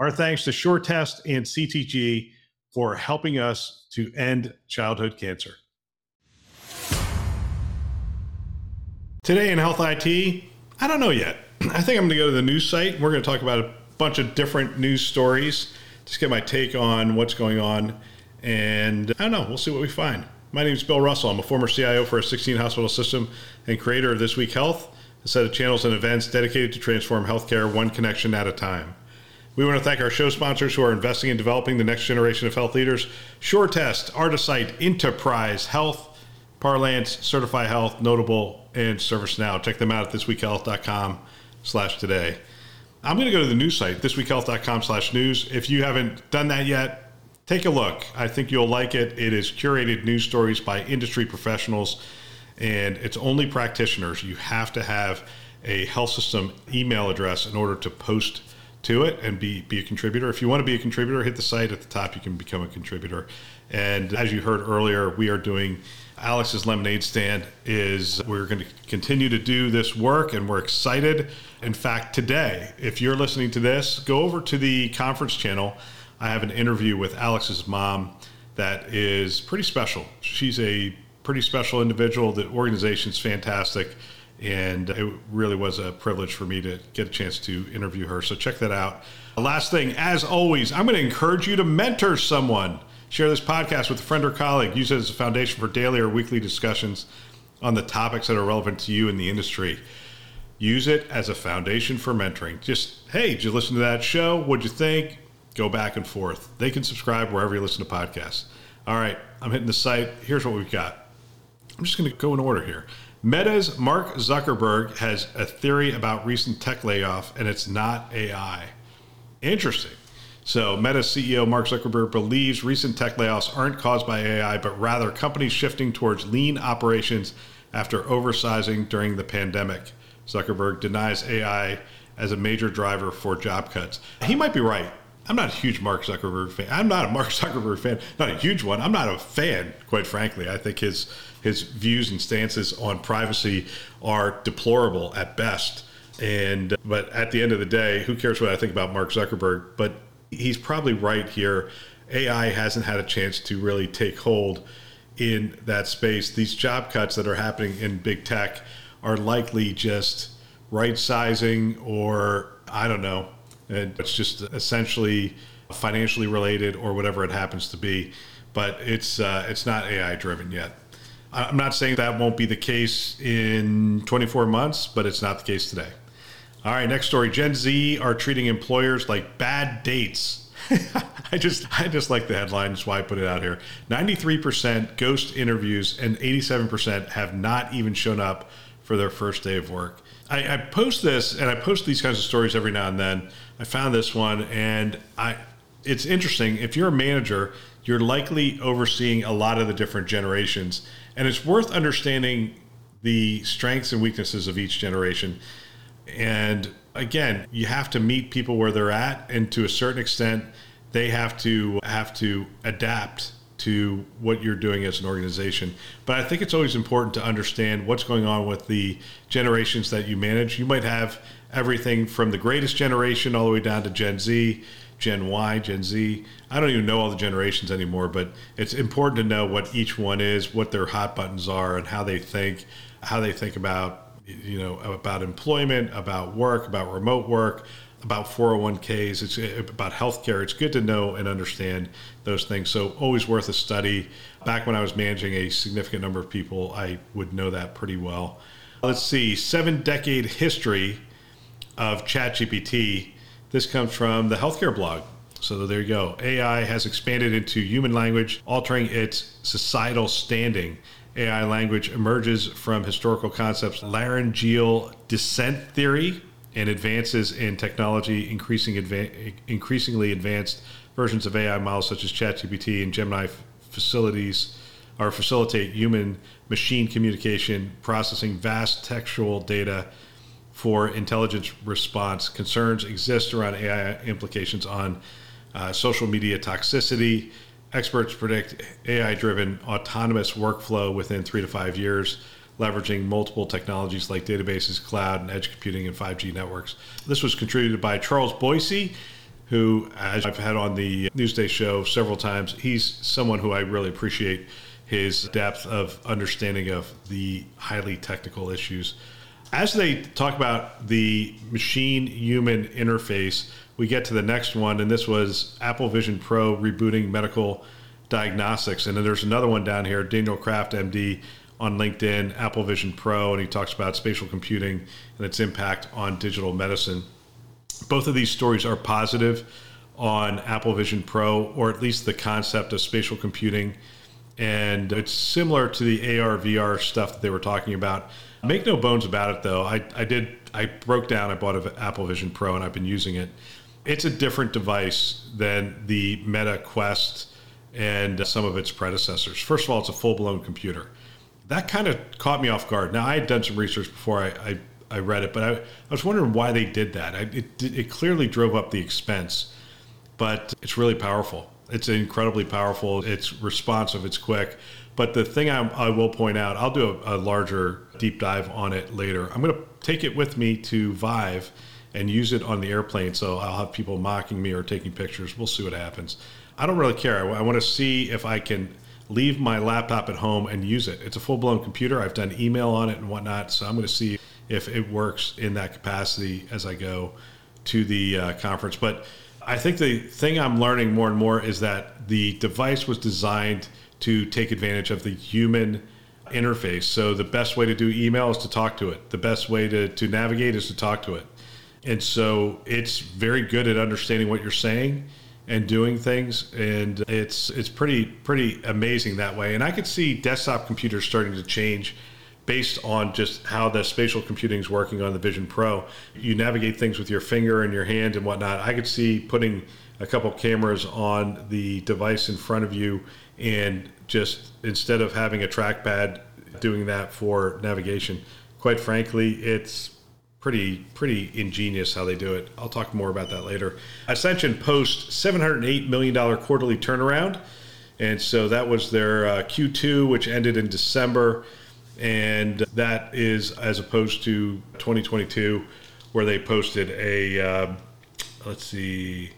Our thanks to SureTest and CTG for helping us to end childhood cancer. Today in Health IT, I don't know yet. I think I'm going to go to the news site. We're going to talk about a bunch of different news stories, just get my take on what's going on. And I don't know, we'll see what we find. My name is Bill Russell. I'm a former CIO for a 16 hospital system and creator of This Week Health, a set of channels and events dedicated to transform healthcare one connection at a time. We want to thank our show sponsors who are investing in developing the next generation of health leaders SureTest, Artisight, Enterprise Health, Parlance, Certify Health, Notable, and ServiceNow. Check them out at thisweekhealth.com slash today. I'm going to go to the news site, thisweekhealth.com slash news. If you haven't done that yet, take a look. I think you'll like it. It is curated news stories by industry professionals, and it's only practitioners. You have to have a health system email address in order to post – to it and be be a contributor. If you want to be a contributor, hit the site at the top. You can become a contributor. And as you heard earlier, we are doing Alex's Lemonade Stand. Is we're going to continue to do this work, and we're excited. In fact, today, if you're listening to this, go over to the conference channel. I have an interview with Alex's mom that is pretty special. She's a pretty special individual. The organization's fantastic and it really was a privilege for me to get a chance to interview her. So check that out. Last thing, as always, I'm going to encourage you to mentor someone. Share this podcast with a friend or colleague. Use it as a foundation for daily or weekly discussions on the topics that are relevant to you in the industry. Use it as a foundation for mentoring. Just, hey, did you listen to that show? What'd you think? Go back and forth. They can subscribe wherever you listen to podcasts. All right, I'm hitting the site. Here's what we've got. I'm just going to go in order here. Meta's Mark Zuckerberg has a theory about recent tech layoff, and it's not AI. Interesting. So, Meta CEO Mark Zuckerberg believes recent tech layoffs aren't caused by AI, but rather companies shifting towards lean operations after oversizing during the pandemic. Zuckerberg denies AI as a major driver for job cuts. He might be right. I'm not a huge Mark Zuckerberg fan. I'm not a Mark Zuckerberg fan, not a huge one. I'm not a fan, quite frankly. I think his his views and stances on privacy are deplorable at best. And but at the end of the day, who cares what I think about Mark Zuckerberg? But he's probably right here. AI hasn't had a chance to really take hold in that space. These job cuts that are happening in big tech are likely just right sizing or I don't know. It's just essentially financially related or whatever it happens to be. But it's uh, it's not AI driven yet. I'm not saying that won't be the case in 24 months, but it's not the case today. All right, next story. Gen Z are treating employers like bad dates. I just I just like the headline, that's why I put it out here. 93% ghost interviews and 87% have not even shown up for their first day of work. I, I post this and I post these kinds of stories every now and then. I found this one and I it's interesting. If you're a manager, you're likely overseeing a lot of the different generations and it's worth understanding the strengths and weaknesses of each generation. And again, you have to meet people where they're at, and to a certain extent, they have to have to adapt to what you're doing as an organization. But I think it's always important to understand what's going on with the generations that you manage. You might have everything from the greatest generation all the way down to Gen Z Gen Y, Gen Z. I don't even know all the generations anymore, but it's important to know what each one is, what their hot buttons are, and how they think, how they think about you know about employment, about work, about remote work, about 401ks. It's uh, about healthcare. It's good to know and understand those things. So always worth a study. Back when I was managing a significant number of people, I would know that pretty well. Let's see, seven decade history of ChatGPT this comes from the healthcare blog. So there you go. AI has expanded into human language, altering its societal standing. AI language emerges from historical concepts laryngeal descent theory, and advances in technology, increasing adva- increasingly advanced versions of AI models such as ChatGPT and Gemini facilities or facilitate human machine communication, processing vast textual data for intelligence response. Concerns exist around AI implications on uh, social media toxicity. Experts predict AI driven autonomous workflow within three to five years, leveraging multiple technologies like databases, cloud, and edge computing and 5G networks. This was contributed by Charles Boicey, who, as I've had on the Newsday show several times, he's someone who I really appreciate his depth of understanding of the highly technical issues. As they talk about the machine human interface, we get to the next one, and this was Apple Vision Pro rebooting medical diagnostics. And then there's another one down here, Daniel Kraft, MD, on LinkedIn, Apple Vision Pro, and he talks about spatial computing and its impact on digital medicine. Both of these stories are positive on Apple Vision Pro, or at least the concept of spatial computing. And it's similar to the AR, VR stuff that they were talking about. Make no bones about it, though. I, I did, I broke down, I bought an Apple Vision Pro, and I've been using it it's a different device than the Meta Quest and uh, some of its predecessors. First of all, it's a full blown computer. That kind of caught me off guard. Now, I had done some research before I, I, I read it, but I, I, was wondering why they did that. I, it, it clearly drove up the expense, but it's really powerful. It's incredibly powerful. It's responsive, it's quick. But the thing I, I will point out, I'll do a, a larger deep dive on it later. I'm going to take it with me to Vive and use it on the airplane. So I'll have people mocking me or taking pictures. We'll see what happens. I don't really care. I, I want to see if I can leave my laptop at home and use it. It's a full blown computer. I've done email on it and whatnot. So I'm going to see if it works in that capacity as I go to the uh, conference. But I think the thing I'm learning more and more is that the device was designed to take advantage of the human interface. So the best way to do email is to talk to it. The best way to, to navigate is to talk to it. And so it's very good at understanding what you're saying and doing things and it's it's pretty pretty amazing that way. And i could see desktop computers starting to change based on just how the spatial computing is working on the vision pro. You navigate things with your finger and your hand and whatnot. I could see putting a couple cameras on the device in front of you and just instead of having a trackpad doing that for navigation quite frankly it's pretty pretty ingenious how they do it. I'll talk more about that later. Ascension post 708 million dollar quarterly turnaround, and so that was their uh, Q2, which ended in December, and that is as opposed to 2022, where they posted a uh, let's see.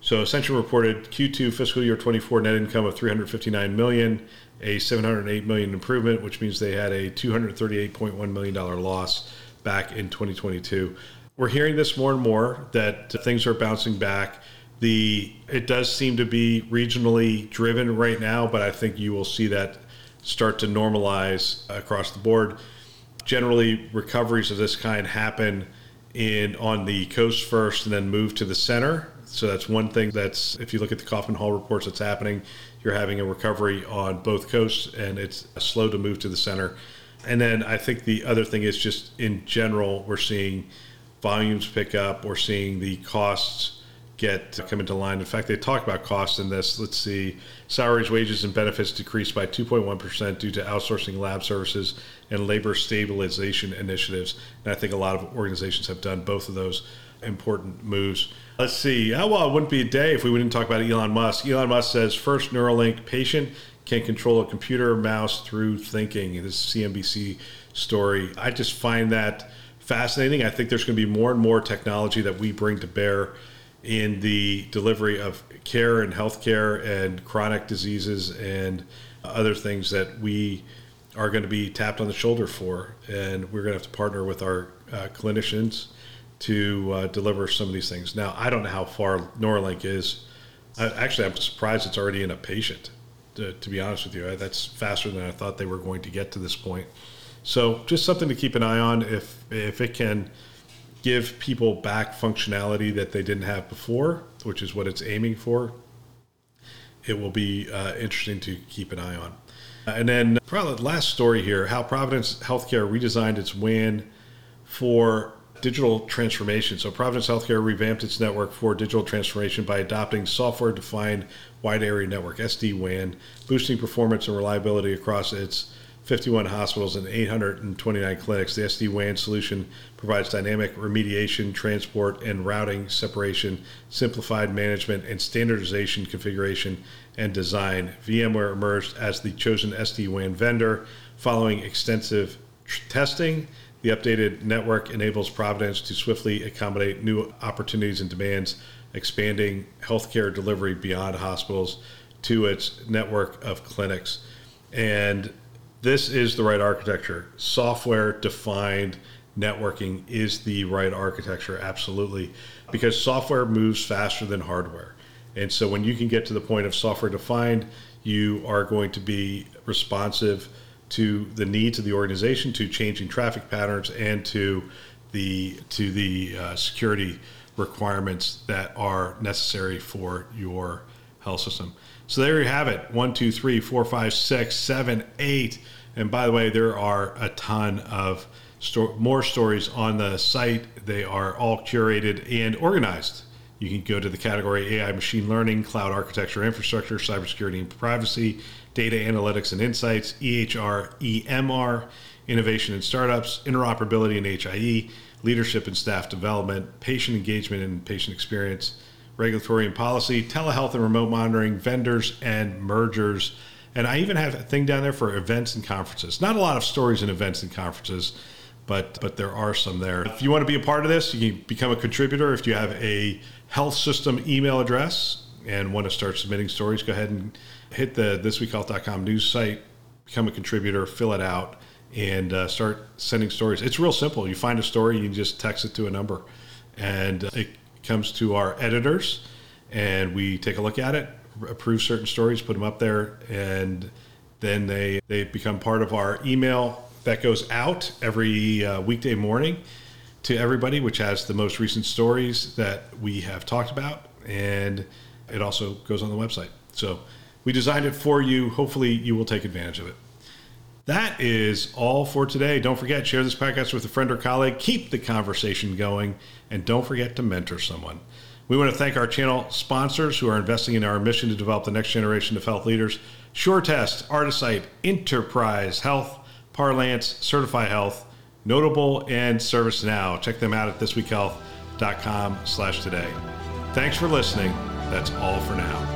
So Ascension reported Q2 fiscal year 24 net income of 359 million, a 708 million improvement, which means they had a 238.1 million dollar loss back in 2022. We're hearing this more and more that uh, things are bouncing back. The it does seem to be regionally driven right now, but I think you will see that start to normalize across the board. Generally, recoveries of this kind happen in on the coast first and then move to the center. So that's one thing that's if you look at the Kaufman Hall reports that's happening, you're having a recovery on both coasts and it's slow to move to the center. And then I think the other thing is just in general, we're seeing volumes pick up. We're seeing the costs get come into line. In fact, they talk about costs in this. Let's see, salaries, wages, and benefits decreased by 2.1% due to outsourcing lab services and labor stabilization initiatives. And I think a lot of organizations have done both of those important moves. Let's see. How well it wouldn't be a day if we wouldn't talk about Elon Musk. Elon Musk says first Neuralink patient can control a computer mouse through thinking. This CNBC story. I just find that fascinating. I think there's going to be more and more technology that we bring to bear in the delivery of care and healthcare and chronic diseases and other things that we are going to be tapped on the shoulder for. And we're going to have to partner with our uh, clinicians to uh, deliver some of these things. Now, I don't know how far Neuralink is. I, actually, I'm surprised it's already in a patient to, be honest with you. That's faster than I thought they were going to get to this point. So just something to keep an eye on. If if it can give people back functionality that they didn't have before, which is what it's aiming for, it will be uh, interesting to keep an eye on. And then probably last story here: how Providence Healthcare redesigned its WAN for digital transformation. So, Providence Healthcare revamped its network for digital transformation by adopting software defined wide area network, SD WAN, boosting performance and reliability across its 51 hospitals and 829 clinics. The SD WAN solution provides dynamic remediation, transport, and routing separation, simplified management, and standardization configuration and design. VMware emerged as the chosen SD WAN vendor following extensive testing. The updated network enables Providence to swiftly accommodate new opportunities and demands, expanding healthcare delivery beyond hospitals to its network of clinics. And this is the right architecture. Software defined networking is the right architecture, absolutely, because software moves faster than hardware. And so when you can get to the point of software defined, you are going to be responsive to the needs of the organization, to changing traffic patterns, and to the to the uh, security requirements that are necessary for your health system. So there you have it. One, two, three, four, five, six, seven, eight. And by the way, there are a ton of sto- more stories on the site. They are all curated and organized. You can go to the category AI, machine learning, cloud architecture, infrastructure, cybersecurity and privacy, data analytics and insights, EHR, EMR, innovation and startups, interoperability and HIE, leadership and staff development, patient engagement and patient experience, regulatory and policy, telehealth and remote monitoring, vendors and mergers. And I even have a thing down there for events and conferences. Not a lot of stories in events and conferences, but but there are some there. If you want to be a part of this, you can become a contributor. If you have a health system email address and want to start submitting stories, go ahead and hit the thisweekhealth.com news site, become a contributor, fill it out, and uh, start sending stories. It's real simple. You find a story, you just text it to a number, and uh, it comes to our editors, and we take a look at it, approve certain stories, put them up there, and then they they become part of our email that goes out every uh, weekday morning to everybody, which has the most recent stories that we have talked about, and it also goes on the website. So we designed it for you. Hopefully, you will take advantage of it. That is all for today. Don't forget, share this podcast with a friend or colleague. Keep the conversation going, and don't forget to mentor someone. We want to thank our channel sponsors who are investing in our mission to develop the next generation of health leaders SureTest, Artisight, Enterprise Health, Parlance, Certify Health, Notable, and ServiceNow. Check them out at thisweekhealth.com slash today. Thanks for listening. That's all for now.